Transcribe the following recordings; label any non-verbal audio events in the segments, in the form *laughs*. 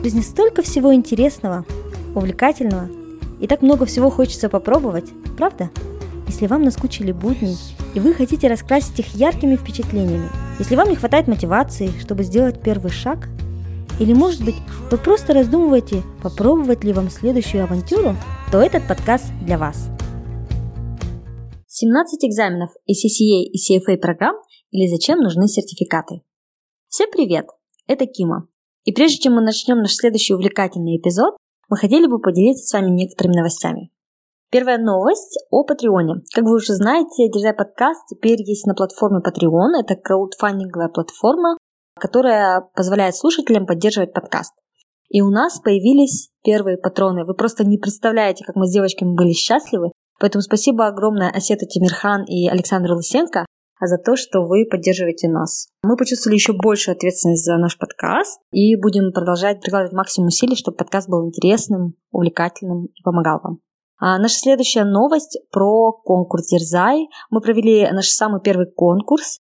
В жизни столько всего интересного, увлекательного, и так много всего хочется попробовать, правда? Если вам наскучили будни, и вы хотите раскрасить их яркими впечатлениями, если вам не хватает мотивации, чтобы сделать первый шаг, или, может быть, вы просто раздумываете, попробовать ли вам следующую авантюру, то этот подкаст для вас. 17 экзаменов ACCA и CFA программ или зачем нужны сертификаты? Всем привет! Это Кима. И прежде чем мы начнем наш следующий увлекательный эпизод, мы хотели бы поделиться с вами некоторыми новостями. Первая новость о Патреоне. Как вы уже знаете, Дерзай подкаст теперь есть на платформе Patreon. Это краудфандинговая платформа, которая позволяет слушателям поддерживать подкаст. И у нас появились первые патроны. Вы просто не представляете, как мы с девочками были счастливы. Поэтому спасибо огромное Осету Тимирхан и Александру Лысенко за то, что вы поддерживаете нас. Мы почувствовали еще большую ответственность за наш подкаст и будем продолжать прикладывать максимум усилий, чтобы подкаст был интересным, увлекательным и помогал вам. А наша следующая новость про конкурс Дерзай. Мы провели наш самый первый конкурс.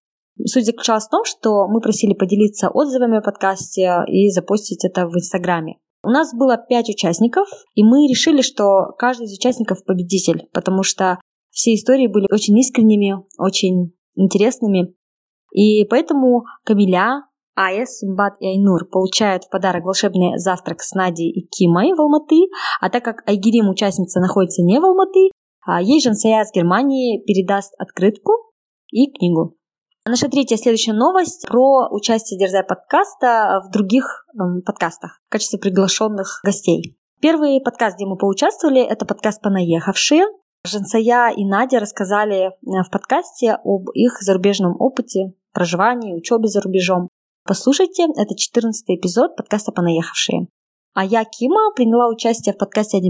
Суть заключалась в том, что мы просили поделиться отзывами о подкасте и запустить это в Инстаграме. У нас было пять участников, и мы решили, что каждый из участников победитель, потому что все истории были очень искренними, очень интересными. И поэтому Камиля, Аяс, Симбат и Айнур получают в подарок волшебный завтрак с Надей и Кимой в Алматы, а так как Айгерим, участница, находится не в Алматы, а ей Жансая с Германии передаст открытку и книгу. Наша третья следующая новость про участие Дерзай подкаста в других эм, подкастах в качестве приглашенных гостей. Первый подкаст, где мы поучаствовали, это подкаст «Понаехавшие». Жансая и Надя рассказали э, в подкасте об их зарубежном опыте проживании, учебе за рубежом. Послушайте, это 14 эпизод подкаста «Понаехавшие». А я, Кима, приняла участие в подкасте 1%,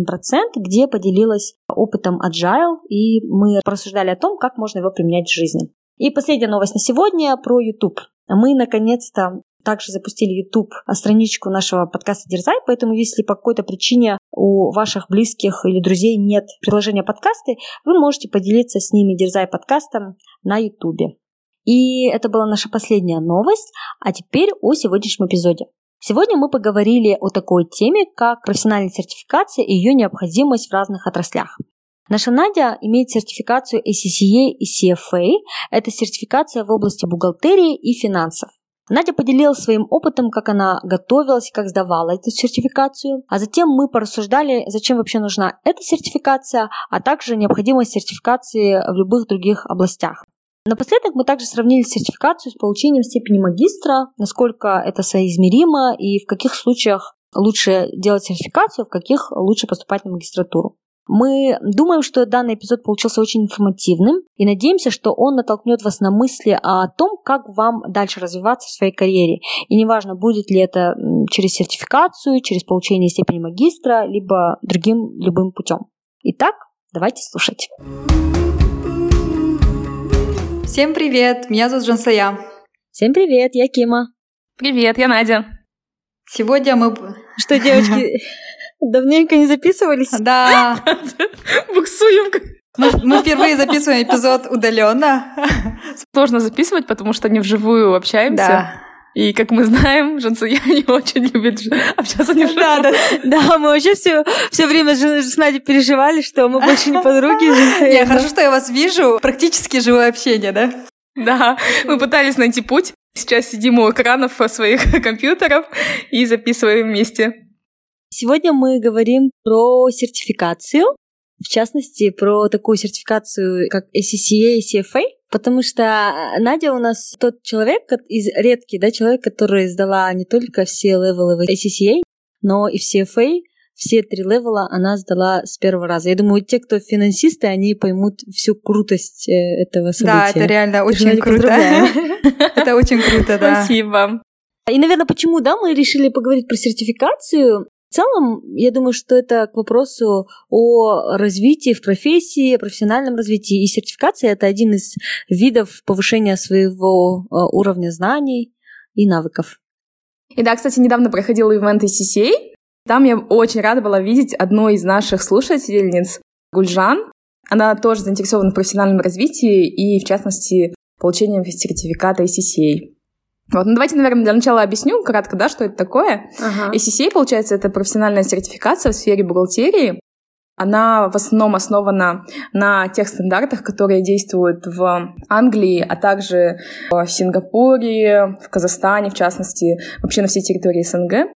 где поделилась опытом Agile, и мы порассуждали о том, как можно его применять в жизни. И последняя новость на сегодня про YouTube. Мы, наконец-то, также запустили YouTube страничку нашего подкаста Дерзай, поэтому если по какой-то причине у ваших близких или друзей нет приложения подкасты, вы можете поделиться с ними Дерзай подкастом на YouTube. И это была наша последняя новость, а теперь о сегодняшнем эпизоде. Сегодня мы поговорили о такой теме, как профессиональная сертификация и ее необходимость в разных отраслях. Наша Надя имеет сертификацию ACCA и CFA. Это сертификация в области бухгалтерии и финансов. Надя поделилась своим опытом, как она готовилась, как сдавала эту сертификацию. А затем мы порассуждали, зачем вообще нужна эта сертификация, а также необходимость сертификации в любых других областях. Напоследок мы также сравнили сертификацию с получением степени магистра, насколько это соизмеримо и в каких случаях лучше делать сертификацию, в каких лучше поступать на магистратуру. Мы думаем, что данный эпизод получился очень информативным и надеемся, что он натолкнет вас на мысли о том, как вам дальше развиваться в своей карьере. И неважно, будет ли это через сертификацию, через получение степени магистра, либо другим любым путем. Итак, давайте слушать. Всем привет, меня зовут Жансая. Всем привет, я Кима. Привет, я Надя. Сегодня мы... Что, девочки, *laughs* давненько не записывались? *laughs* Да. Буксуем. Мы, мы впервые записываем эпизод удаленно. Сложно записывать, потому что не вживую общаемся. Да. И, как мы знаем, Жансая *laughs* не очень любит общаться не Да, да, да, мы вообще все, все время с Надей переживали, что мы больше не подруги. *laughs* Не, хорошо, что я вас вижу. Практически живое общение, да? Да, мы пытались найти путь. Сейчас сидим у экранов своих компьютеров и записываем вместе. Сегодня мы говорим про сертификацию, в частности, про такую сертификацию, как ACCA и CFA, потому что э, Надя у нас тот человек, из редкий да, человек, который сдала не только все левелы в ACCA, но и в CFA, все три левела она сдала с первого раза. Я думаю, те, кто финансисты, они поймут всю крутость э, этого события. Да, это реально очень круто. *laughs* Это очень круто, да. Спасибо. И, наверное, почему, да, мы решили поговорить про сертификацию, в целом, я думаю, что это к вопросу о развитии в профессии, о профессиональном развитии. И сертификация — это один из видов повышения своего э, уровня знаний и навыков. И да, кстати, недавно проходил ивент CCA. Там я очень рада была видеть одну из наших слушательниц, Гульжан. Она тоже заинтересована в профессиональном развитии и, в частности, получением сертификата ICCA. Вот, ну давайте, наверное, для начала объясню кратко, да, что это такое. Ага. ACCA, получается, это профессиональная сертификация в сфере бухгалтерии. Она в основном основана на тех стандартах, которые действуют в Англии, а также в Сингапуре, в Казахстане, в частности, вообще на всей территории СНГ.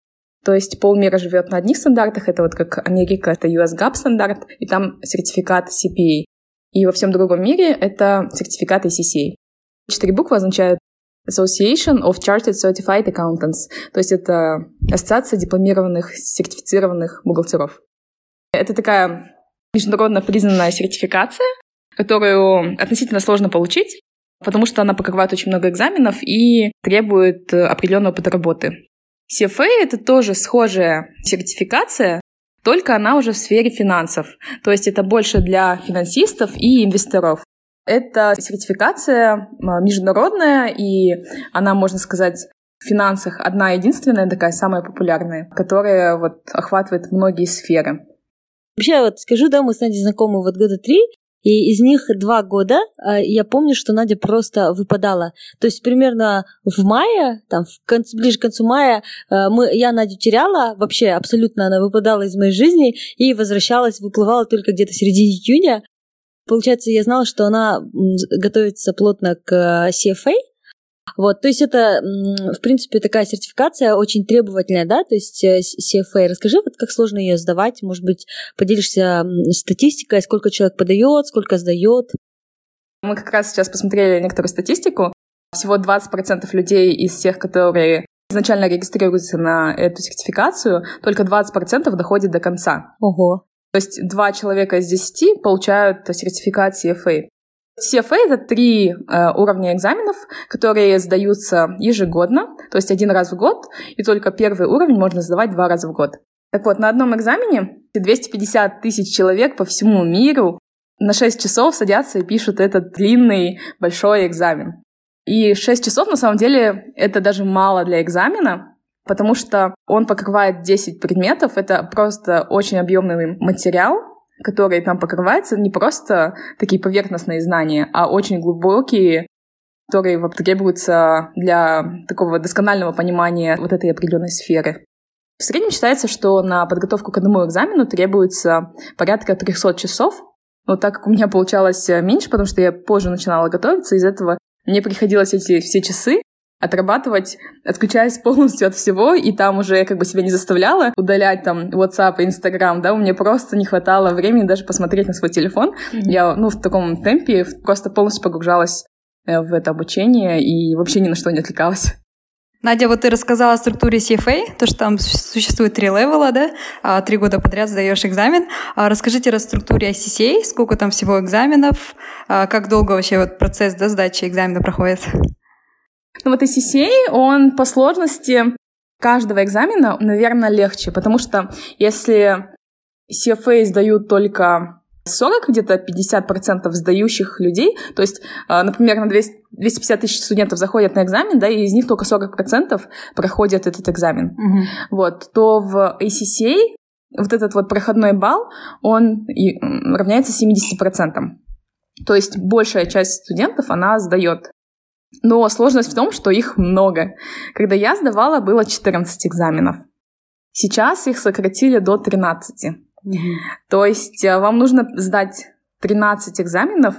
То есть полмира живет на одних стандартах, это вот как Америка, это US GAAP стандарт, и там сертификат CPA. И во всем другом мире это сертификат ACCA. Четыре буквы означают Association of Chartered Certified Accountants, то есть это ассоциация дипломированных, сертифицированных бухгалтеров. Это такая международно признанная сертификация, которую относительно сложно получить, потому что она покрывает очень много экзаменов и требует определенного опыта работы. CFA — это тоже схожая сертификация, только она уже в сфере финансов. То есть это больше для финансистов и инвесторов. Это сертификация а, международная, и она, можно сказать, в финансах одна единственная, такая самая популярная, которая вот охватывает многие сферы. Вообще, вот скажу, да, мы с Надей знакомы вот года три, и из них два года а, я помню, что Надя просто выпадала. То есть примерно в мае, там, в конце, ближе к концу мая, а, мы, я Надю теряла, вообще абсолютно она выпадала из моей жизни и возвращалась, выплывала только где-то в середине июня. Получается, я знала, что она готовится плотно к э, CFA, вот, то есть это, в принципе, такая сертификация очень требовательная, да, то есть э, CFA. Расскажи, вот как сложно ее сдавать, может быть, поделишься статистикой, сколько человек подает, сколько сдает. Мы как раз сейчас посмотрели некоторую статистику. Всего 20% людей из всех, которые изначально регистрируются на эту сертификацию, только 20% доходит до конца. Ого. То есть два человека из десяти получают сертификат CFA. CFA — это три э, уровня экзаменов, которые сдаются ежегодно, то есть один раз в год, и только первый уровень можно сдавать два раза в год. Так вот, на одном экзамене 250 тысяч человек по всему миру на 6 часов садятся и пишут этот длинный большой экзамен. И 6 часов, на самом деле, это даже мало для экзамена, потому что он покрывает 10 предметов. Это просто очень объемный материал, который там покрывается, не просто такие поверхностные знания, а очень глубокие, которые требуются для такого досконального понимания вот этой определенной сферы. В среднем считается, что на подготовку к одному экзамену требуется порядка 300 часов. Но так как у меня получалось меньше, потому что я позже начинала готовиться, из этого мне приходилось эти все часы отрабатывать, отключаясь полностью от всего, и там уже как бы себя не заставляла удалять там WhatsApp и Instagram, да, у меня просто не хватало времени даже посмотреть на свой телефон. Mm-hmm. Я, ну, в таком темпе просто полностью погружалась э, в это обучение и вообще ни на что не отвлекалась. Надя, вот ты рассказала о структуре CFA, то, что там существует три левела, да, а, три года подряд сдаешь экзамен. А расскажите о структуре ICCA, сколько там всего экзаменов, а, как долго вообще вот процесс да, сдачи экзамена проходит? Ну вот ACCA, он по сложности каждого экзамена, наверное, легче, потому что если CFA сдают только 40, где-то 50% сдающих людей, то есть, а, например, на 200, 250 тысяч студентов заходят на экзамен, да, и из них только 40% проходят этот экзамен. Mm-hmm. Вот, то в ACCA вот этот вот проходной балл, он равняется 70%. То есть большая часть студентов, она сдает но сложность в том, что их много. Когда я сдавала, было 14 экзаменов. Сейчас их сократили до 13. Mm-hmm. То есть э, вам нужно сдать 13 экзаменов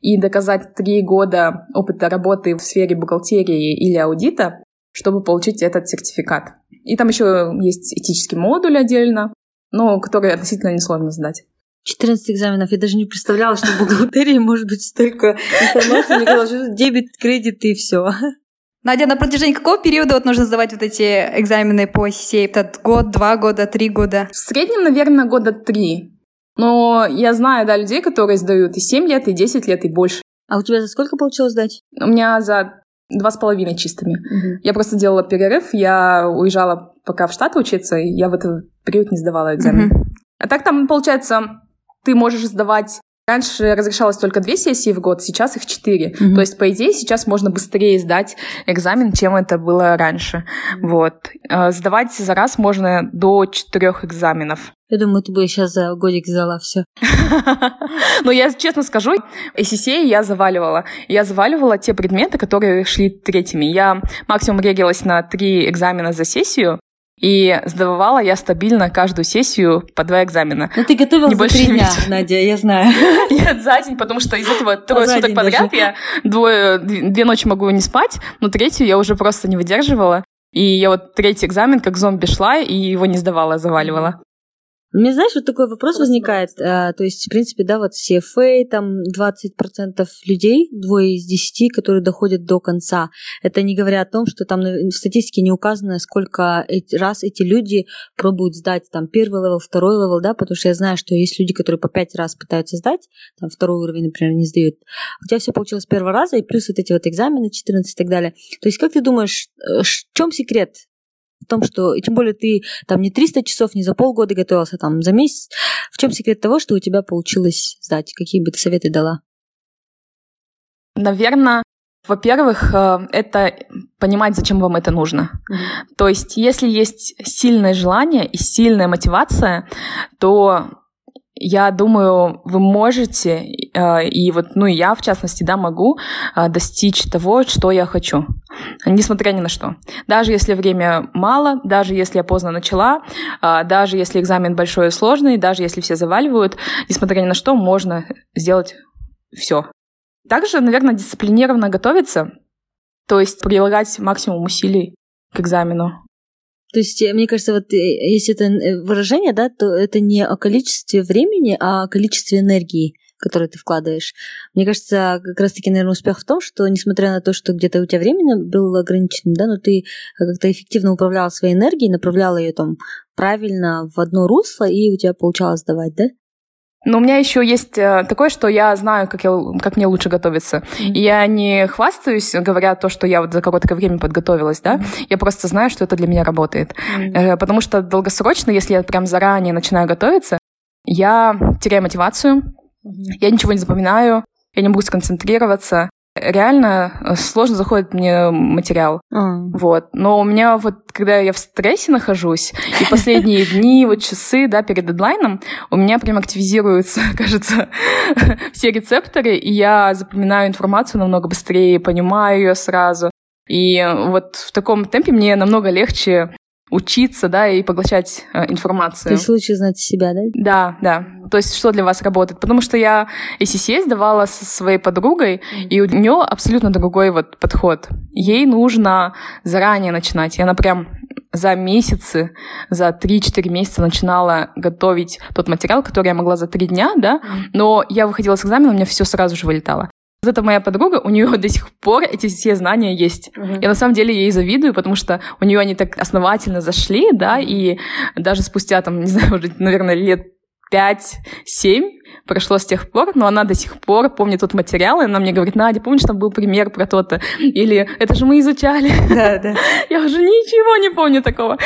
и доказать 3 года опыта работы в сфере бухгалтерии или аудита, чтобы получить этот сертификат. И там еще есть этический модуль отдельно, но который относительно несложно сдать. 14 экзаменов. Я даже не представляла, что в бухгалтерии может быть столько информации. Мне казалось, что дебет, кредит и все. Надя, на протяжении какого периода вот нужно сдавать вот эти экзамены по CCA? Это год, два года, три года? В среднем, наверное, года три. Но я знаю, да, людей, которые сдают и 7 лет, и 10 лет, и больше. А у тебя за сколько получилось сдать? У меня за два с половиной чистыми. Угу. Я просто делала перерыв, я уезжала пока в Штаты учиться, и я в этот период не сдавала экзамен. Угу. А так там, получается, ты можешь сдавать Раньше разрешалось только две сессии в год, сейчас их четыре. Mm-hmm. То есть, по идее, сейчас можно быстрее сдать экзамен, чем это было раньше. Mm-hmm. Вот. А, сдавать за раз можно до четырех экзаменов. Я думаю, ты бы сейчас за годик сдала все. *laughs* Но я честно скажу, SCCA я заваливала. Я заваливала те предметы, которые шли третьими. Я максимум регилась на три экзамена за сессию, и сдавала я стабильно каждую сессию по два экзамена. Ну ты готовилась за три *laughs* дня, Надя, я знаю. *laughs* Нет, за день, потому что из этого *laughs* трое суток подряд я двое, две ночи могу не спать, но третью я уже просто не выдерживала. И я вот третий экзамен как зомби шла и его не сдавала, заваливала. Мне, знаешь, вот такой вопрос возникает. А, то есть, в принципе, да, вот CFA, там 20% людей, двое из десяти, которые доходят до конца. Это не говоря о том, что там в статистике не указано, сколько раз эти люди пробуют сдать там первый level, второй level, да, потому что я знаю, что есть люди, которые по пять раз пытаются сдать, там второй уровень, например, не сдают. У тебя все получилось с первого раза, и плюс вот эти вот экзамены 14 и так далее. То есть, как ты думаешь, э, в чем секрет в том, что, и тем более ты там не 300 часов, не за полгода готовился, там за месяц. В чем секрет того, что у тебя получилось сдать? Какие бы ты советы дала? Наверное, во-первых, э, это понимать, зачем вам это нужно. Mm-hmm. То есть, если есть сильное желание и сильная мотивация, то я думаю, вы можете, э, и вот, ну я, в частности, да, могу э, достичь того, что я хочу, несмотря ни на что. Даже если время мало, даже если я поздно начала, э, даже если экзамен большой и сложный, даже если все заваливают, несмотря ни на что, можно сделать все. Также, наверное, дисциплинированно готовиться, то есть прилагать максимум усилий к экзамену. То есть, э, мне кажется, вот э, если это э, выражение, да, то это не о количестве времени, а о количестве энергии, которую ты вкладываешь. Мне кажется, как раз-таки, наверное, успех в том, что, несмотря на то, что где-то у тебя время было ограничено, да, но ты как-то эффективно управляла своей энергией, направляла ее там правильно в одно русло, и у тебя получалось давать, да? Но у меня еще есть э, такое, что я знаю, как, я, как мне лучше готовиться. Mm-hmm. И я не хвастаюсь, говоря то, что я вот за короткое время подготовилась, да. Mm-hmm. Я просто знаю, что это для меня работает. Mm-hmm. Потому что долгосрочно, если я прям заранее начинаю готовиться, я теряю мотивацию, mm-hmm. я ничего не запоминаю, я не могу сконцентрироваться реально э, сложно заходит мне материал. Mm. Вот. Но у меня вот, когда я в стрессе нахожусь, и последние дни, вот часы, да, перед дедлайном, у меня прям активизируются, *laughs* кажется, *laughs* все рецепторы, и я запоминаю информацию намного быстрее, понимаю ее сразу. И вот в таком темпе мне намного легче учиться, да, и поглощать э, информацию. То есть лучше знать себя, да? Да, да. То есть что для вас работает? Потому что я ACCS давала со своей подругой, и у нее абсолютно другой вот подход. Ей нужно заранее начинать, и она прям за месяцы, за 3-4 месяца начинала готовить тот материал, который я могла за 3 дня, да, но я выходила с экзамена, у меня все сразу же вылетало. Вот это моя подруга, у нее до сих пор эти все знания есть. Uh-huh. Я на самом деле ей завидую, потому что у нее они так основательно зашли, да, и даже спустя там, не знаю, уже, наверное, лет 5-7 прошло с тех пор, но она до сих пор помнит тот материал, и она мне говорит, Надя, помнишь, там был пример про то-то? Или это же мы изучали. Да, да. *laughs* Я уже ничего не помню такого.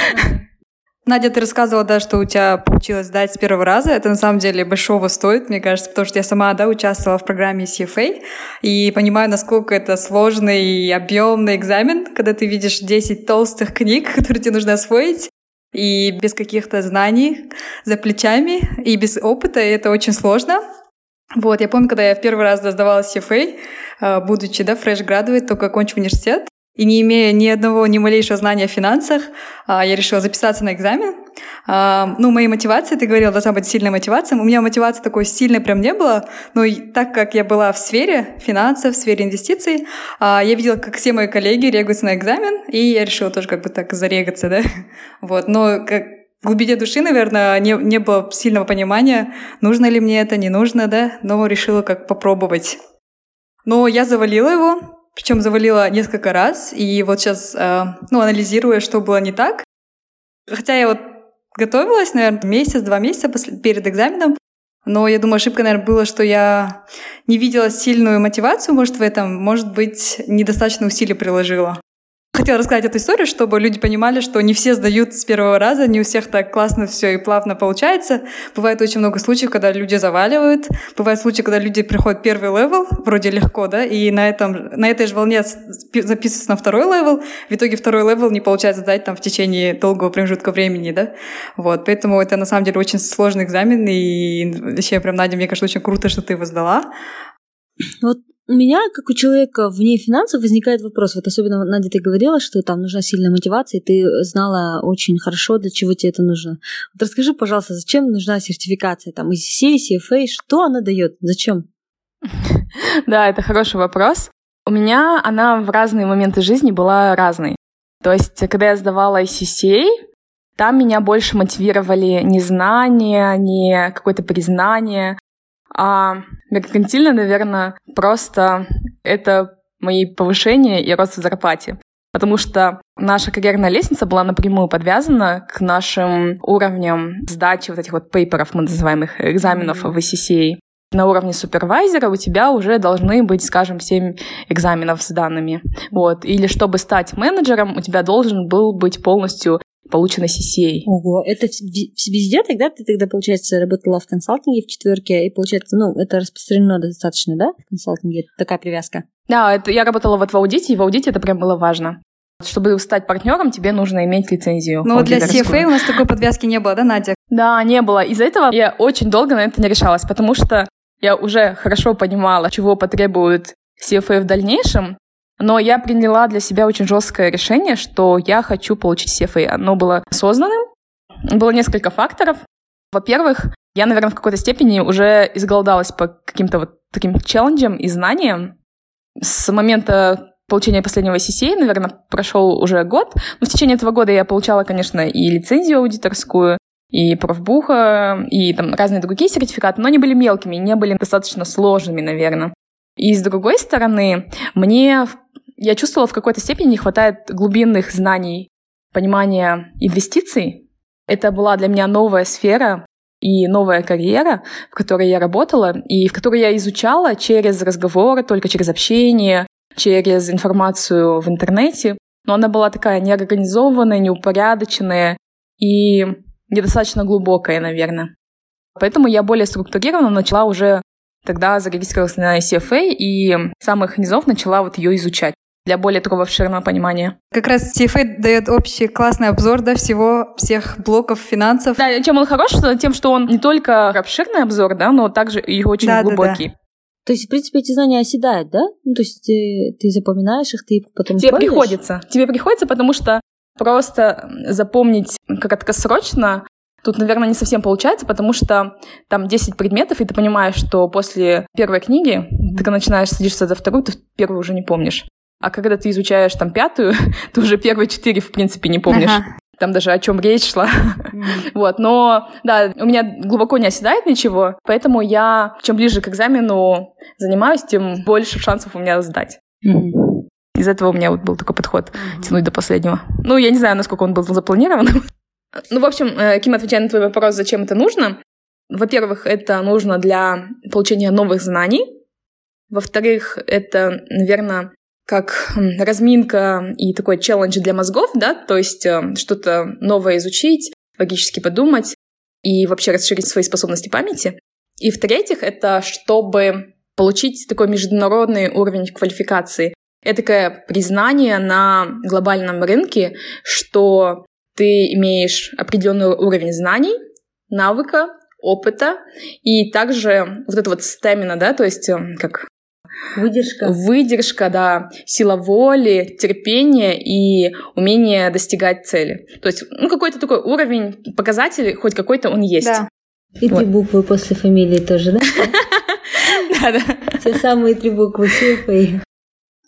Надя, ты рассказывала, да, что у тебя получилось сдать с первого раза. Это на самом деле большого стоит, мне кажется, потому что я сама, да, участвовала в программе CFA и понимаю, насколько это сложный и объемный экзамен, когда ты видишь 10 толстых книг, *laughs* которые тебе нужно освоить, и без каких-то знаний за плечами, и без опыта, это очень сложно. Вот, я помню, когда я в первый раз сдавала CFA, э, будучи, да, graduate, только окончив университет, и не имея ни одного, ни малейшего знания о финансах, а, я решила записаться на экзамен. А, ну, моей мотивации, ты говорила, должна быть сильная мотивация. У меня мотивации такой сильной прям не было, но так как я была в сфере финансов, в сфере инвестиций, а, я видела, как все мои коллеги регаются на экзамен, и я решила тоже как бы так зарегаться, да. *laughs* Вот, но как в глубине души, наверное, не, не было сильного понимания, нужно ли мне это, не нужно, да, но решила как попробовать. Но я завалила его, причем завалила несколько раз, и вот сейчас, э, ну, анализируя, что было не так. Хотя я вот готовилась, наверное, месяц-два месяца перед экзаменом, но я думаю, ошибка, наверное, была, что я не видела сильную мотивацию, может, в этом, может быть, недостаточно усилий приложила. Хотела рассказать эту историю, чтобы люди понимали, что не все сдают с первого раза, не у всех так классно все и плавно получается. Бывает очень много случаев, когда люди заваливают. Бывают случаи, когда люди приходят первый level, вроде легко, да, и на, этом, на этой же волне записываются на второй level. В итоге второй level не получается сдать там в течение долгого промежутка времени, да. Вот, поэтому это на самом деле очень сложный экзамен, и вообще прям, Надя, мне кажется, очень круто, что ты его сдала. Вот у меня, как у человека вне финансов, возникает вопрос. Вот особенно, Надя, ты говорила, что там нужна сильная мотивация, и ты знала очень хорошо, для чего тебе это нужно. Вот расскажи, пожалуйста, зачем нужна сертификация? Там ECC, CFA, что она дает? Зачем? *laughs* Да, это хороший вопрос. У меня она в разные моменты жизни была разной. То есть, когда я сдавала ICCA, там меня больше мотивировали не знания, не какое-то признание, а меркантильно, наверное, просто это мои повышения и рост в зарплате. Потому что наша карьерная лестница была напрямую подвязана к нашим уровням сдачи вот этих вот пейперов, мы называем их, экзаменов в CCA. На уровне супервайзера у тебя уже должны быть, скажем, 7 экзаменов с данными. Вот. Или чтобы стать менеджером, у тебя должен был быть полностью получено CCA. Ого, это везде тогда? Ты тогда, получается, работала в консалтинге в четверке, и, получается, ну, это распространено достаточно, да, в консалтинге, такая привязка? Да, это, я работала вот в аудите, и в аудите это прям было важно. Чтобы стать партнером, тебе нужно иметь лицензию. Но вот для CFA у нас такой подвязки не было, да, Надя? Да, не было. Из-за этого я очень долго на это не решалась, потому что я уже хорошо понимала, чего потребует CFA в дальнейшем, но я приняла для себя очень жесткое решение, что я хочу получить CFA. Оно было осознанным. Было несколько факторов. Во-первых, я, наверное, в какой-то степени уже изголодалась по каким-то вот таким челленджам и знаниям. С момента получения последнего CCA, наверное, прошел уже год. Но в течение этого года я получала, конечно, и лицензию аудиторскую, и профбуха, и там разные другие сертификаты, но они были мелкими, не были достаточно сложными, наверное. И с другой стороны, мне я чувствовала в какой-то степени не хватает глубинных знаний, понимания инвестиций. Это была для меня новая сфера и новая карьера, в которой я работала, и в которой я изучала через разговоры, только через общение, через информацию в интернете. Но она была такая неорганизованная, неупорядоченная и недостаточно глубокая, наверное. Поэтому я более структурированно начала уже тогда зарегистрировалась на CFA и самых низов начала вот ее изучать для более такого обширного понимания. Как раз CFA дает общий классный обзор да, всего, всех блоков финансов. Да, чем он хорош, тем, что он не только обширный обзор, да, но также и очень да, глубокий. Да, да. То есть, в принципе, эти знания оседают, да? Ну, то есть ты, ты запоминаешь их, ты потом Тебе используешь? приходится. Тебе приходится, потому что просто запомнить как краткосрочно Тут, наверное, не совсем получается, потому что там 10 предметов, и ты понимаешь, что после первой книги ты начинаешь садишься за вторую, ты первую уже не помнишь. А когда ты изучаешь там пятую, *laughs* ты уже первые четыре, в принципе, не помнишь. Ага. Там даже о чем речь шла. Mm. *laughs* вот, но да, у меня глубоко не оседает ничего, поэтому я чем ближе к экзамену занимаюсь, тем больше шансов у меня сдать. Mm. Из этого у меня вот был такой подход mm-hmm. тянуть до последнего. Ну, я не знаю, насколько он был запланирован. *laughs* ну, в общем, э, Ким, отвечая на твой вопрос, зачем это нужно. Во-первых, это нужно для получения новых знаний. Во-вторых, это, наверное, как разминка и такой челлендж для мозгов, да, то есть э, что-то новое изучить, логически подумать и вообще расширить свои способности памяти. И в-третьих, это чтобы получить такой международный уровень квалификации. Это такое признание на глобальном рынке, что ты имеешь определенный уровень знаний, навыка, опыта, и также вот это вот стамина, да, то есть э, как Выдержка. Выдержка, да. Сила воли, терпение и умение достигать цели. То есть, ну, какой-то такой уровень, показатель, хоть какой-то он есть. Да. И вот. три буквы после фамилии тоже, да? *laughs* Да-да. Те самые три буквы CFA.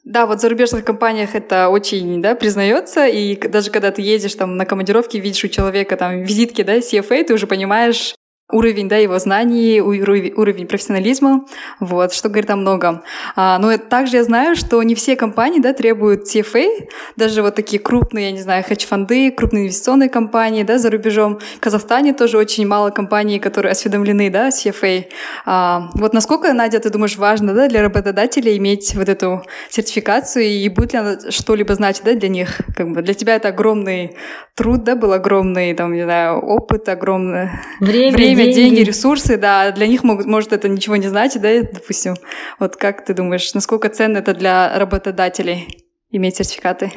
Да, вот в зарубежных компаниях это очень, да, признается, и даже когда ты едешь там на командировке, видишь у человека там визитки, да, CFA, ты уже понимаешь, уровень, да, его знаний, уровень, профессионализма, вот, что говорит о многом. А, но также я знаю, что не все компании, да, требуют CFA, даже вот такие крупные, я не знаю, хедж-фонды, крупные инвестиционные компании, да, за рубежом. В Казахстане тоже очень мало компаний, которые осведомлены, да, CFA. А, вот насколько, Надя, ты думаешь, важно, да, для работодателя иметь вот эту сертификацию, и будет ли она что-либо значить, да, для них? Как бы для тебя это огромный труд, да, был огромный, там, не знаю, опыт, огромное время, время деньги. деньги, ресурсы, да, для них могут, может это ничего не значит, да, допустим. Вот как ты думаешь, насколько ценно это для работодателей иметь сертификаты?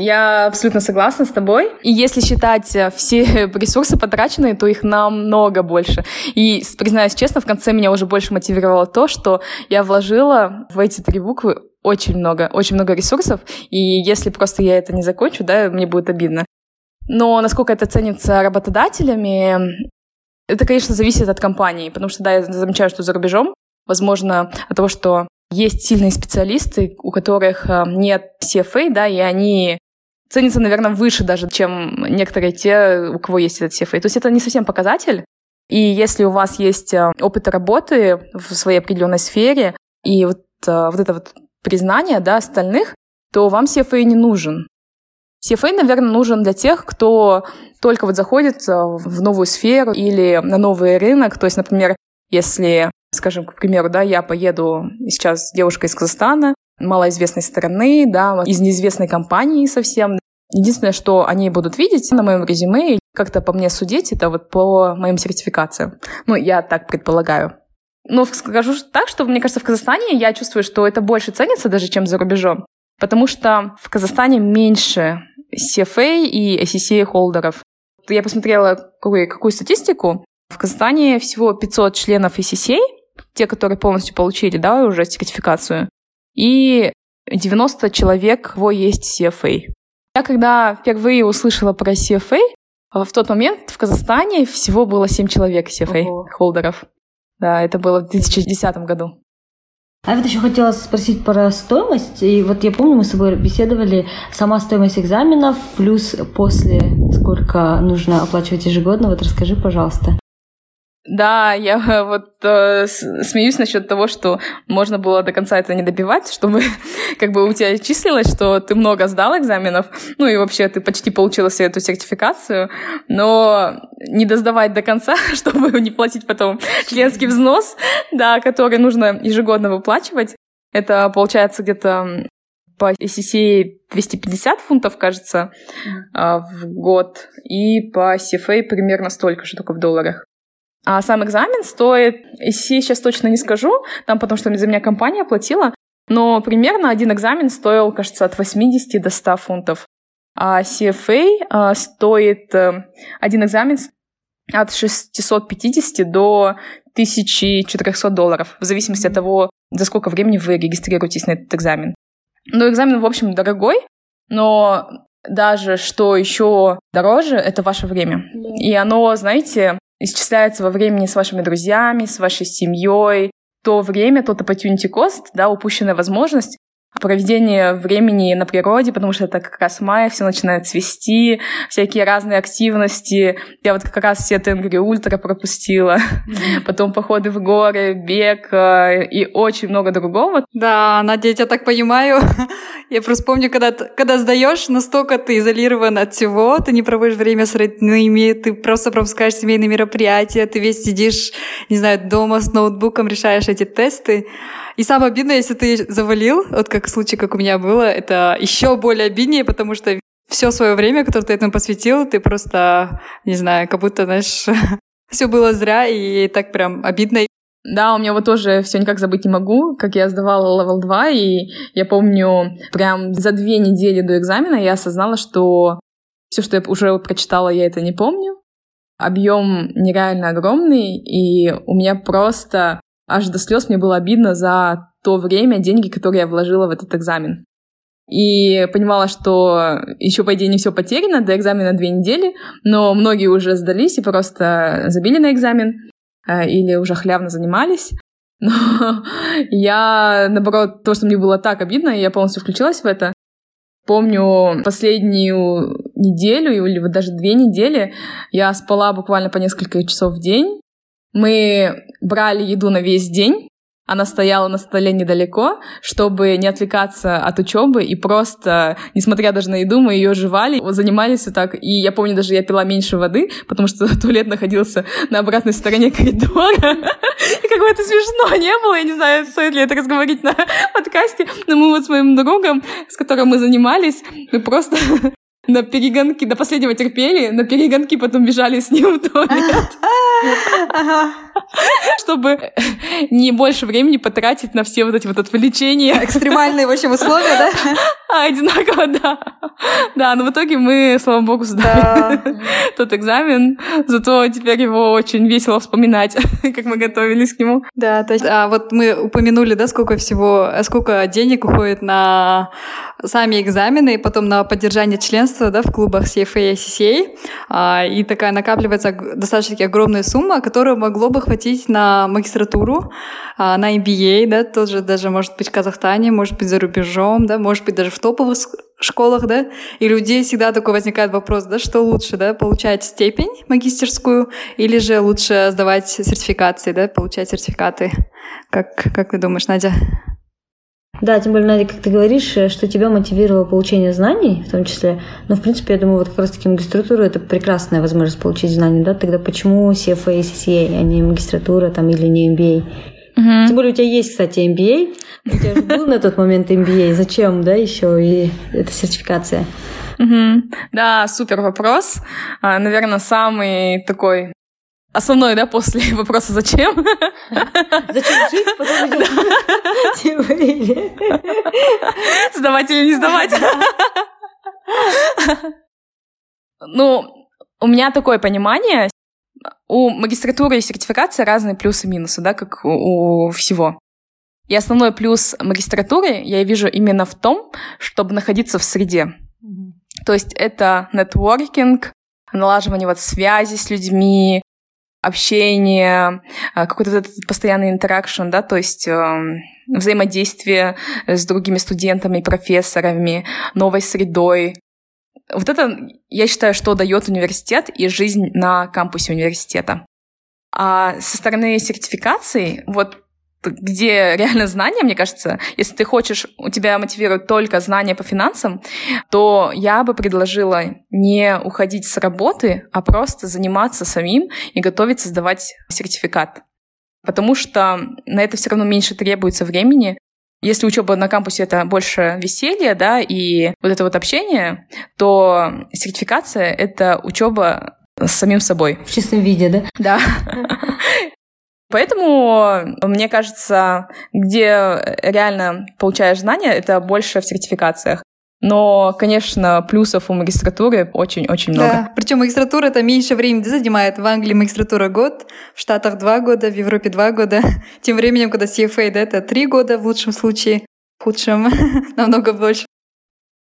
Я абсолютно согласна с тобой. И если считать э, все *laughs* ресурсы потраченные, то их намного больше. И, признаюсь честно, в конце меня уже больше мотивировало то, что я вложила в эти три буквы очень много, очень много ресурсов. И если просто я это не закончу, да, мне будет обидно. Но насколько это ценится работодателями, это, конечно, зависит от компании, потому что, да, я замечаю, что за рубежом, возможно, от того, что есть сильные специалисты, у которых э, нет CFA, да, и они ценятся, наверное, выше даже, чем некоторые те, у кого есть этот CFA. То есть это не совсем показатель. И если у вас есть э, опыт работы в своей определенной сфере, и вот, э, вот это вот признание да, остальных, то вам CFA не нужен. CFA, наверное, нужен для тех, кто только вот заходит э, в новую сферу или на новый рынок. То есть, например, если, скажем, к примеру, да, я поеду сейчас девушка из Казахстана, малоизвестной страны, да, из неизвестной компании совсем. Единственное, что они будут видеть на моем резюме, как-то по мне судить, это вот по моим сертификациям. Ну, я так предполагаю. Но скажу так, что, мне кажется, в Казахстане я чувствую, что это больше ценится даже, чем за рубежом. Потому что в Казахстане меньше CFA и SCCA холдеров. Я посмотрела какую, какую статистику. В Казахстане всего 500 членов SCCA, те, которые полностью получили, да, уже сертификацию, и 90 человек, кого есть CFA. Я когда впервые услышала про CFA, в тот момент в Казахстане всего было 7 человек CFA-холдеров. Да, это было в 2010 году. А вот еще хотела спросить про стоимость. И вот я помню, мы с тобой беседовали, сама стоимость экзаменов плюс после сколько нужно оплачивать ежегодно. Вот расскажи, пожалуйста. Да, я *laughs* вот э, смеюсь насчет того, что можно было до конца это не добивать, чтобы *laughs* как бы у тебя числилось, что ты много сдал экзаменов, ну и вообще ты почти получила себе эту сертификацию, но не досдавать до конца, *laughs* чтобы не платить потом членский взнос, да, который нужно ежегодно выплачивать. Это получается где-то по SCCA 250 фунтов, кажется, mm. в год, и по CFA примерно столько же, только в долларах. А сам экзамен стоит, сейчас точно не скажу, там потому что за меня компания платила, но примерно один экзамен стоил, кажется, от 80 до 100 фунтов. А CFA а, стоит а, один экзамен от 650 до 1400 долларов, в зависимости от того, за сколько времени вы регистрируетесь на этот экзамен. Ну, экзамен, в общем, дорогой, но даже что еще дороже, это ваше время. И оно, знаете, исчисляется во времени с вашими друзьями, с вашей семьей. То время, тот opportunity cost, да, упущенная возможность, проведение времени на природе, потому что это как раз май, все начинает цвести, всякие разные активности. Я вот как раз все Тенгри Ультра пропустила, mm-hmm. потом походы в горы, бег э, и очень много другого. Да, Надя, я тебя так понимаю. *laughs* я просто помню, когда, когда сдаешь, настолько ты изолирован от всего, ты не проводишь время с родными, ты просто пропускаешь семейные мероприятия, ты весь сидишь, не знаю, дома с ноутбуком, решаешь эти тесты. И самое обидное, если ты завалил, вот как случай, как у меня было, это еще более обиднее, потому что все свое время, которое ты этому посвятил, ты просто, не знаю, как будто, знаешь, *laughs* все было зря, и так прям обидно. Да, у меня вот тоже все никак забыть не могу, как я сдавала level 2, и я помню, прям за две недели до экзамена я осознала, что все, что я уже прочитала, я это не помню. Объем нереально огромный, и у меня просто аж до слез мне было обидно за то время, деньги, которые я вложила в этот экзамен. И понимала, что еще, по идее, не все потеряно, до экзамена две недели, но многие уже сдались и просто забили на экзамен э, или уже хлявно занимались. *laughs* Но я, наоборот, то, что мне было так обидно, я полностью включилась в это. Помню последнюю неделю или вот даже две недели я спала буквально по несколько часов в день. Мы брали еду на весь день, она стояла на столе недалеко, чтобы не отвлекаться от учебы и просто, несмотря даже на еду, мы ее жевали, занимались вот так. И я помню, даже я пила меньше воды, потому что *laughs* туалет находился на обратной стороне коридора. *laughs* И как бы это смешно не было, я не знаю, стоит ли это разговорить на *laughs* подкасте, но мы вот с моим другом, с которым мы занимались, мы просто на перегонки, до последнего терпели, на перегонки потом бежали с ним в туалет. Чтобы не больше времени потратить на все вот эти вот отвлечения. Экстремальные, в общем, условия, да? *laughs* А, одинаково, да. Да, но в итоге мы, слава богу, сдали *laughs* тот экзамен. Зато теперь его очень весело вспоминать, *laughs* как мы готовились к нему. Да, то есть, а вот мы упомянули, да, сколько всего, сколько денег уходит на сами экзамены и потом на поддержание членства, да, в клубах CFA и CCA. А, и такая накапливается достаточно огромная сумма, которую могло бы хватить на магистратуру, а, на MBA, да, тоже даже, может быть, в Казахстане, может быть, за рубежом, да, может быть, даже в топовых школах, да, и людей всегда такой возникает вопрос, да, что лучше, да, получать степень магистерскую или же лучше сдавать сертификации, да, получать сертификаты. Как, как ты думаешь, Надя? Да, тем более, Надя, как ты говоришь, э, что тебя мотивировало получение знаний, в том числе. Но, в принципе, я думаю, вот как раз-таки магистратура – это прекрасная возможность получить знания, да? Тогда почему CFA и CCA, а не магистратура там или не MBA? Угу. Тем более у тебя есть, кстати, MBA. У тебя же был на тот момент MBA. Зачем, да, еще и эта сертификация? Угу. Да, супер вопрос. А, наверное, самый такой Основной, да, после *laughs* вопроса «Зачем?» *laughs* Зачем жить? Потом *laughs* Сдавать или не сдавать? Ну, у меня такое понимание. У магистратуры и сертификации разные плюсы и минусы, да, как у всего. И основной плюс магистратуры я вижу именно в том, чтобы находиться в среде. То есть это нетворкинг, налаживание вот связи с людьми, общение, а, какой-то этот постоянный интеракшн, да, то есть эм, взаимодействие с другими студентами, профессорами, новой средой. Вот это, я считаю, что дает университет и жизнь на кампусе университета. А со стороны сертификации, вот где реально знания, мне кажется, если ты хочешь, у тебя мотивирует только знания по финансам, то я бы предложила не уходить с работы, а просто заниматься самим и готовиться сдавать сертификат. Потому что на это все равно меньше требуется времени. Если учеба на кампусе это больше веселье, да, и вот это вот общение, то сертификация это учеба с самим собой. В чистом виде, да? Да. *laughs* Поэтому, мне кажется, где реально получаешь знания, это больше в сертификациях. Но, конечно, плюсов у магистратуры очень-очень много. Да, причем магистратура это меньше времени занимает. В Англии магистратура год, в Штатах два года, в Европе два года. *laughs* Тем временем, когда CFA, да, это три года в лучшем случае, в худшем *laughs* намного больше.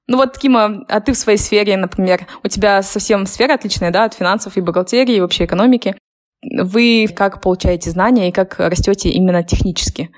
Ну вот, Кима, а ты в своей сфере, например, у тебя совсем сфера отличная, да, от финансов и бухгалтерии, и вообще экономики. Вы как получаете знания и как растете именно технически?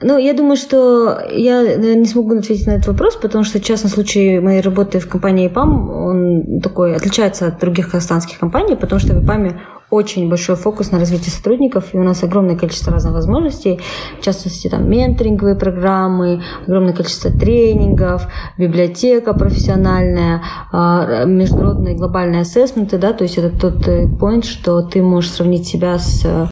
Ну, я думаю, что я не смогу ответить на этот вопрос, потому что в частном случае моей работы в компании IPAM, он такой отличается от других казахстанских компаний, потому что в IPAM очень большой фокус на развитие сотрудников, и у нас огромное количество разных возможностей, в частности, там, менторинговые программы, огромное количество тренингов, библиотека профессиональная, а, международные глобальные ассессменты, да, то есть это тот point, э, что ты можешь сравнить себя с э,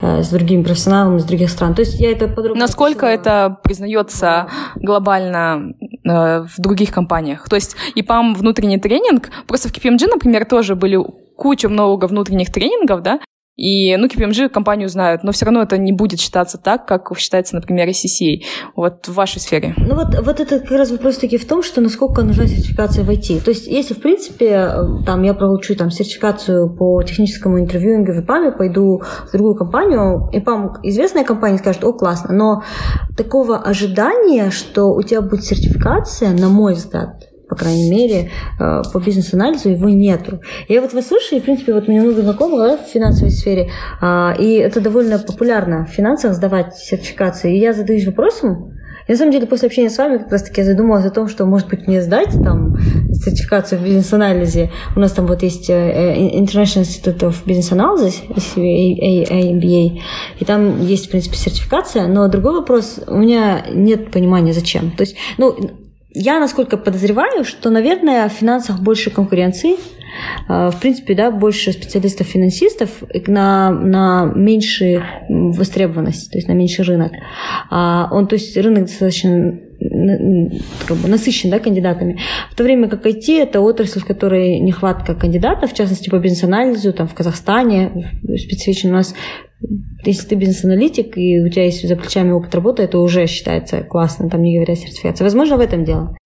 с другими профессионалами из других стран. То есть я это подробно... Насколько описала. это признается глобально э, в других компаниях? То есть ИПАМ внутренний тренинг, просто в KPMG, например, тоже были куча много внутренних тренингов, да, и, ну, KPMG компанию знают, но все равно это не будет считаться так, как считается, например, CCA. Вот в вашей сфере. Ну вот, вот это как раз вопрос таки в том, что насколько нужна сертификация в IT. То есть, если, в принципе, э, там, я получу там, сертификацию по техническому интервьюингу в ИПАМе, пойду в другую компанию, ИПАМ известная компания скажет, о, классно, но такого ожидания, что у тебя будет сертификация, на мой взгляд, по крайней мере, э, по бизнес-анализу его нету. Я вот вас слушаю, и, в принципе, вот меня много знакомых да, в финансовой сфере, а, и это довольно популярно в финансах сдавать сертификации. И я задаюсь вопросом, на самом деле, после общения с вами, как раз таки я задумалась о том, что, может быть, мне сдать там сертификацию в бизнес-анализе. У нас там вот есть э, э, International Institute of Business Analysis, AMBA, и там есть, в принципе, сертификация, но другой вопрос, у меня нет понимания, зачем. То есть, ну, я, насколько подозреваю, что, наверное, в финансах больше конкуренции, а, в принципе, да, больше специалистов-финансистов на, на меньшую востребованность, то есть на меньший рынок. А он, то есть рынок достаточно как бы насыщен да, кандидатами. В то время как IT – это отрасль, в которой нехватка кандидатов, в частности, по бизнес-анализу, там, в Казахстане специфично у нас если ты бизнес-аналитик, и у тебя есть за плечами опыт работы, это уже считается классно, там не говоря сертификация. Возможно, в этом дело.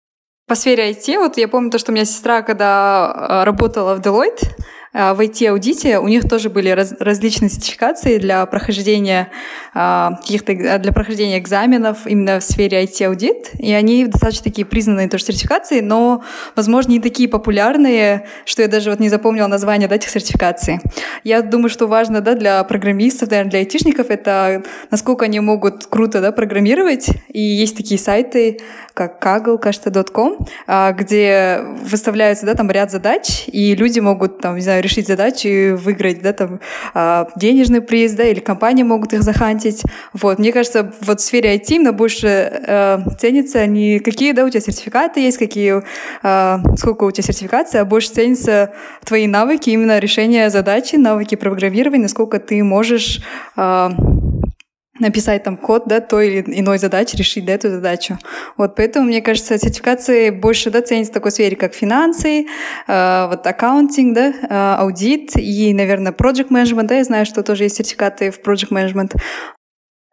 По сфере IT, вот я помню то, что у меня сестра, когда э, работала в Deloitte, в IT-аудите у них тоже были раз, различные сертификации для прохождения а, каких-то а, для прохождения экзаменов именно в сфере IT-аудит, и они достаточно такие признанные тоже сертификации, но, возможно, не такие популярные, что я даже вот не запомнила название да, этих сертификаций. Я думаю, что важно да, для программистов, наверное, для айтишников, это насколько они могут круто да, программировать, и есть такие сайты, как Kaggle, кажется, .com, где выставляются да, там ряд задач, и люди могут, там, не знаю, решить задачи и выиграть, да, там, а, денежный приз, да, или компании могут их захантить. Вот, мне кажется, вот в сфере IT именно больше э, ценится не какие, да, у тебя сертификаты есть, какие, э, сколько у тебя сертификации, а больше ценятся твои навыки, именно решения задачи, навыки программирования, насколько ты можешь э, написать там код, да, той или иной задачи, решить, да, эту задачу. Вот, поэтому, мне кажется, сертификации больше, да, ценятся в такой сфере, как финансы, э, вот, аккаунтинг, да, э, аудит и, наверное, project management, да, я знаю, что тоже есть сертификаты в project management.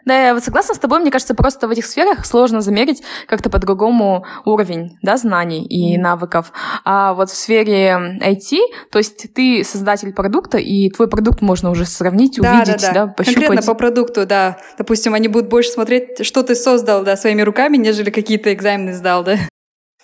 Да, я вот согласна с тобой. Мне кажется, просто в этих сферах сложно замерить как-то по-другому уровень да, знаний и навыков. А вот в сфере IT, то есть ты создатель продукта, и твой продукт можно уже сравнить, да, увидеть, да, да. да пощупать. Конкретно по продукту, да. Допустим, они будут больше смотреть, что ты создал да, своими руками, нежели какие-то экзамены сдал, да.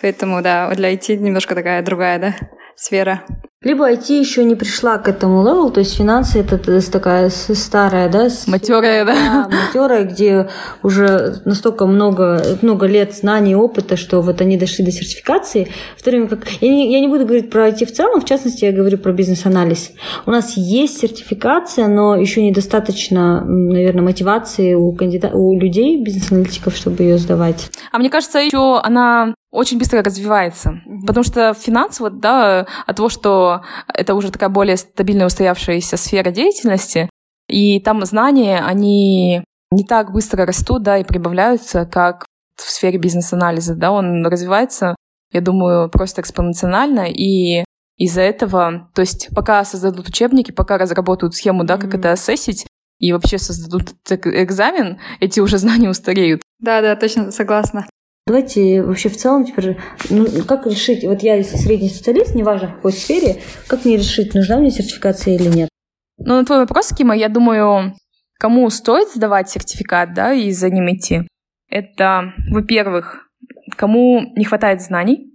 Поэтому, да, для IT немножко такая другая, да, сфера. Либо IT еще не пришла к этому левелу, то есть финансы это такая старая, да? Матерая, да? да матерая, где уже настолько много, много лет знаний и опыта, что вот они дошли до сертификации. В то время как... Я не, я не буду говорить про IT в целом, в частности, я говорю про бизнес-анализ. У нас есть сертификация, но еще недостаточно, наверное, мотивации у, кандида... у людей, бизнес-аналитиков, чтобы ее сдавать. А мне кажется, еще она очень быстро развивается. Mm-hmm. Потому что финансы, вот, да, от того, что это уже такая более стабильная устоявшаяся сфера деятельности, и там знания, они не так быстро растут, да, и прибавляются, как в сфере бизнес-анализа, да, он развивается, я думаю, просто экспоненциально, и из-за этого, то есть пока создадут учебники, пока разработают схему, да, как mm-hmm. это ассессить, и вообще создадут экзамен, эти уже *laughs* знания устареют. Да, да, точно согласна. Давайте вообще в целом теперь, ну, как решить, вот я средний специалист, неважно в какой сфере, как мне решить, нужна мне сертификация или нет? Ну, на твой вопрос, Кима, я думаю, кому стоит сдавать сертификат, да, и за ним идти, это, во-первых, кому не хватает знаний,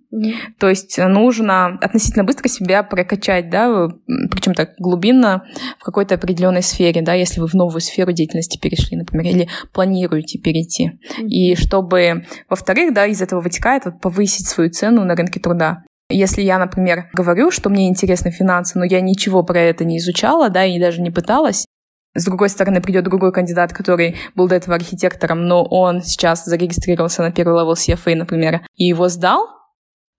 то есть нужно относительно быстро себя прокачать, да, причем так глубинно в какой-то определенной сфере, да, если вы в новую сферу деятельности перешли, например, или планируете перейти. Mm-hmm. И чтобы, во-вторых, да, из этого вытекает вот повысить свою цену на рынке труда. Если я, например, говорю, что мне интересны финансы, но я ничего про это не изучала, да, и даже не пыталась, с другой стороны, придет другой кандидат, который был до этого архитектором, но он сейчас зарегистрировался на первый level CFA, например, и его сдал,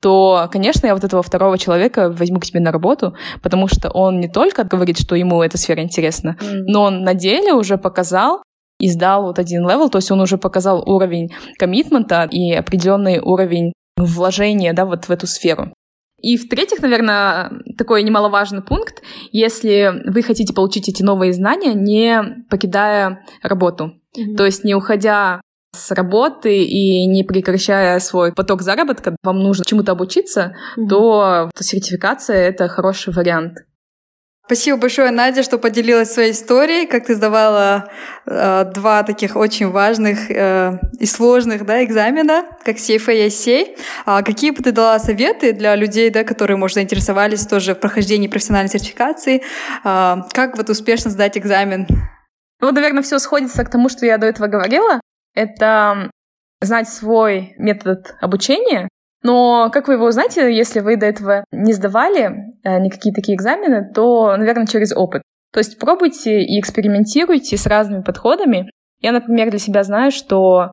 то, конечно, я вот этого второго человека возьму к себе на работу, потому что он не только говорит, что ему эта сфера интересна, мм, но он на деле уже показал и сдал вот один level, то есть он уже показал уровень коммитмента и определенный уровень вложения, да, вот в эту сферу. И в-третьих, наверное, такой немаловажный пункт, если вы хотите получить эти новые знания, не покидая работу. Mm-hmm. То есть не уходя с работы и не прекращая свой поток заработка, вам нужно чему-то обучиться, mm-hmm. то сертификация — это хороший вариант. Спасибо большое, Надя, что поделилась своей историей, как ты сдавала э, два таких очень важных э, и сложных да, экзамена, как CFA и ICA. А какие бы ты дала советы для людей, да, которые, может, заинтересовались тоже в прохождении профессиональной сертификации? Э, как вот успешно сдать экзамен? Ну, наверное, все сходится к тому, что я до этого говорила. Это знать свой метод обучения, но как вы его узнаете, если вы до этого не сдавали э, никакие такие экзамены, то, наверное, через опыт. То есть пробуйте и экспериментируйте с разными подходами. Я, например, для себя знаю, что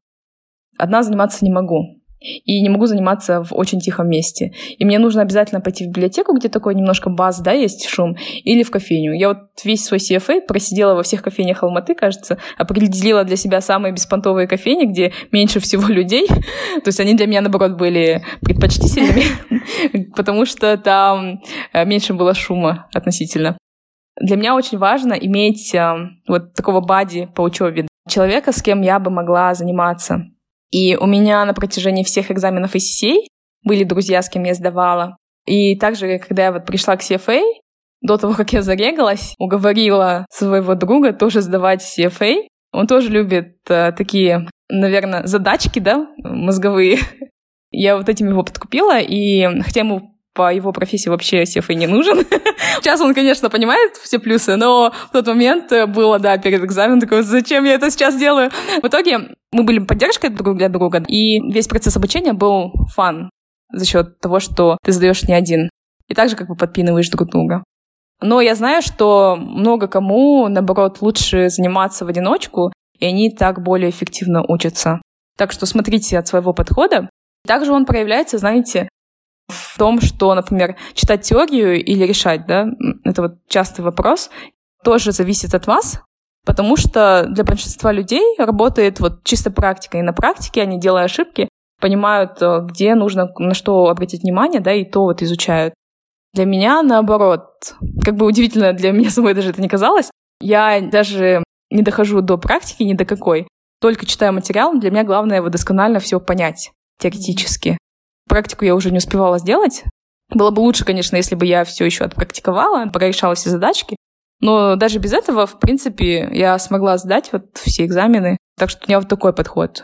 одна заниматься не могу и не могу заниматься в очень тихом месте. И мне нужно обязательно пойти в библиотеку, где такой немножко баз, да, есть шум, или в кофейню. Я вот весь свой CFA просидела во всех кофейнях Алматы, кажется, определила для себя самые беспонтовые кофейни, где меньше всего людей. *laughs* То есть они для меня, наоборот, были предпочтительными, *laughs* потому что там э, меньше было шума относительно. Для меня очень важно иметь э, вот такого бади по учебе, человека, с кем я бы могла заниматься. И у меня на протяжении всех экзаменов ICCA были друзья, с кем я сдавала. И также, когда я вот пришла к CFA, до того, как я зарегалась, уговорила своего друга тоже сдавать CFA. Он тоже любит э, такие, наверное, задачки, да, мозговые. *laughs* Я вот этим его подкупила, и хотя ему по его профессии вообще CFA не нужен. *laughs* Сейчас он, конечно, понимает все плюсы, но в тот момент было, да, перед экзаменом такое, зачем я это сейчас делаю? В итоге мы были поддержкой друг для друга, и весь процесс обучения был фан за счет того, что ты задаешь не один. И также как бы подпинываешь друг друга. Но я знаю, что много кому, наоборот, лучше заниматься в одиночку, и они так более эффективно учатся. Так что смотрите от своего подхода. Также он проявляется, знаете, в том, что, например, читать теорию или решать, да, это вот частый вопрос, тоже зависит от вас, потому что для большинства людей работает вот чисто практика, и на практике они, делая ошибки, понимают, э, где нужно, на что обратить внимание, да, и то вот изучают. Для меня, наоборот, как бы удивительно для меня *laughs* самой даже это не казалось, я даже не дохожу до практики ни до какой, только читаю материал, для меня главное его досконально все понять теоретически. Практику я уже не успевала сделать. Было бы лучше, конечно, если бы я все еще отпрактиковала, порешала все задачки. Но даже без этого, в принципе, я смогла сдать вот все экзамены. Так что у меня вот такой подход.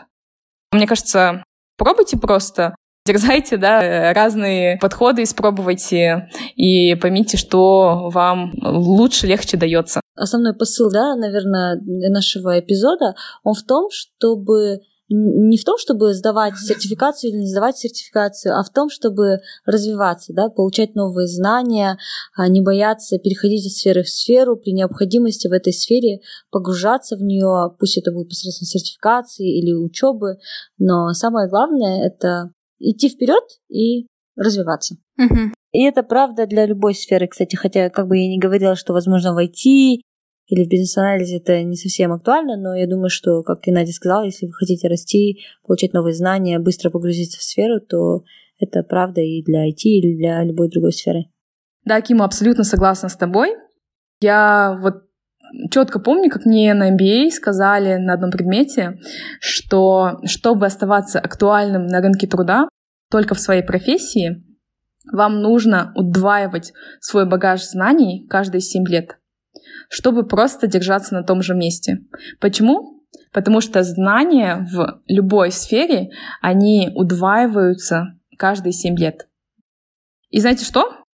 Мне кажется, пробуйте просто, дерзайте, да, разные подходы испробуйте и поймите, что вам лучше, легче дается. Основной посыл, да, наверное, нашего эпизода, он в том, чтобы не в том, чтобы сдавать сертификацию или не сдавать сертификацию, а в том, чтобы развиваться, да, получать новые знания, а не бояться переходить из сферы в сферу, при необходимости в этой сфере погружаться в нее, пусть это будет посредством сертификации или учебы, но самое главное это идти вперед и развиваться. Угу. И это правда для любой сферы, кстати, хотя как бы я не говорила, что возможно войти или в бизнес-анализе это не совсем актуально, но я думаю, что, как и Надя сказала, если вы хотите расти, получать новые знания, быстро погрузиться в сферу, то это правда и для IT, или для любой другой сферы. Да, Кима, абсолютно согласна с тобой. Я вот четко помню, как мне на MBA сказали на одном предмете, что чтобы оставаться актуальным на рынке труда только в своей профессии, вам нужно удваивать свой багаж знаний каждые 7 лет чтобы просто держаться на том же месте. Почему? Потому что знания в любой сфере, они удваиваются каждые 7 лет. И знаете что?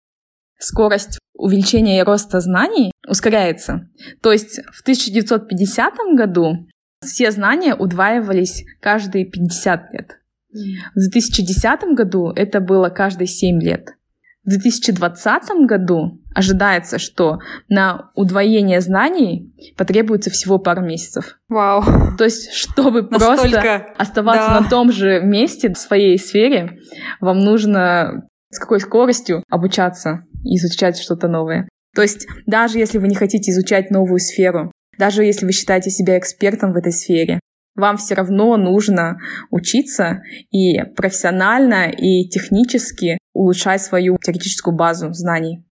Скорость увеличения и роста знаний ускоряется. То есть в 1950 году все знания удваивались каждые 50 лет. В 2010 году это было каждые 7 лет. В 2020 году ожидается, что на удвоение знаний потребуется всего пару месяцев. Вау. То есть, чтобы Настолько... просто оставаться да. на том же месте в своей сфере, вам нужно с какой скоростью обучаться и изучать что-то новое. То есть, даже если вы не хотите изучать новую сферу, даже если вы считаете себя экспертом в этой сфере, вам все равно нужно учиться и профессионально, и технически улучшать свою теоретическую базу знаний.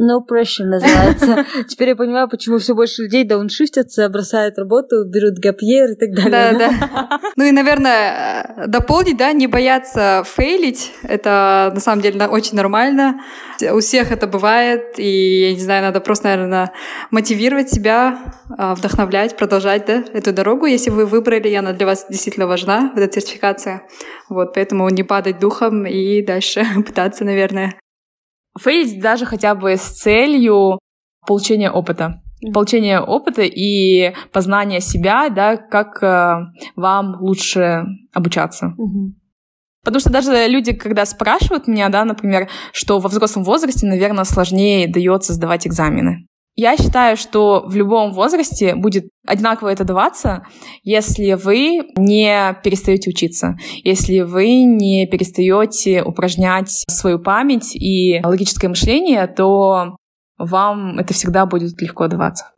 No pressure называется. *laughs* Теперь я понимаю, почему все больше людей дауншифтятся, бросают работу, берут гапьер и так далее. Да, да. *laughs* Ну и, наверное, дополнить, да, не бояться фейлить. Это, на самом деле, очень нормально. У всех это бывает, и, я не знаю, надо просто, наверное, мотивировать себя, а, вдохновлять, продолжать, да, эту дорогу, если вы выбрали, и она для вас действительно важна, эта сертификация. Вот, поэтому не падать духом и дальше *laughs* пытаться, наверное, фейлить даже хотя бы с целью получения опыта. получение опыта и познание себя, да, как э, вам лучше обучаться. Потому что даже люди, когда спрашивают меня, да, например, что во взрослом возрасте, наверное, сложнее дается сдавать экзамены. Я считаю, что в любом возрасте будет одинаково это даваться, если вы не перестаете учиться, если вы не перестаете упражнять свою память и логическое мышление, то вам это всегда будет легко даваться.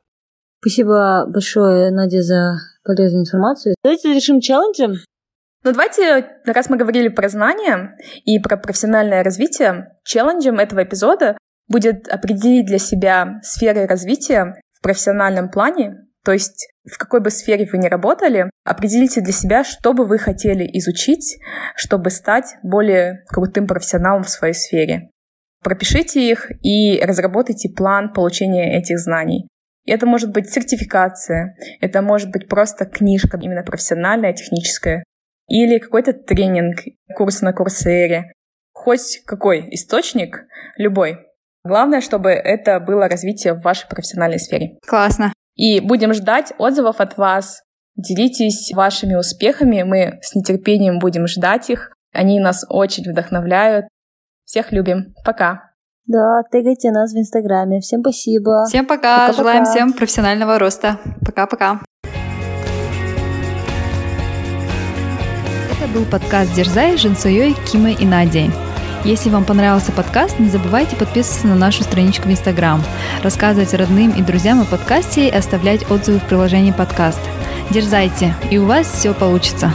Спасибо большое, Надя, за полезную информацию. Давайте решим челленджем. Ну давайте, раз мы говорили про знания и про профессиональное развитие, челленджем этого эпизода будет определить для себя сферы развития в профессиональном плане, то есть в какой бы сфере вы ни работали, определите для себя, что бы вы хотели изучить, чтобы стать более крутым профессионалом в своей сфере. Пропишите их и разработайте план получения этих знаний. Это может быть сертификация, это может быть просто книжка, именно профессиональная, техническая, или какой-то тренинг, курс на курсере. Хоть какой источник, любой. Главное, чтобы это было развитие в вашей профессиональной сфере. Классно. И будем ждать отзывов от вас. Делитесь вашими успехами. Мы с нетерпением будем ждать их. Они нас очень вдохновляют. Всех любим. Пока. Да, тегайте нас в Инстаграме. Всем спасибо. Всем пока. пока Желаем всем профессионального роста. Пока-пока. Это был подкаст «Дерзай» с Жансуей, Кимой и Надей. Если вам понравился подкаст, не забывайте подписываться на нашу страничку в Инстаграм, рассказывать родным и друзьям о подкасте и оставлять отзывы в приложении подкаст. Дерзайте, и у вас все получится.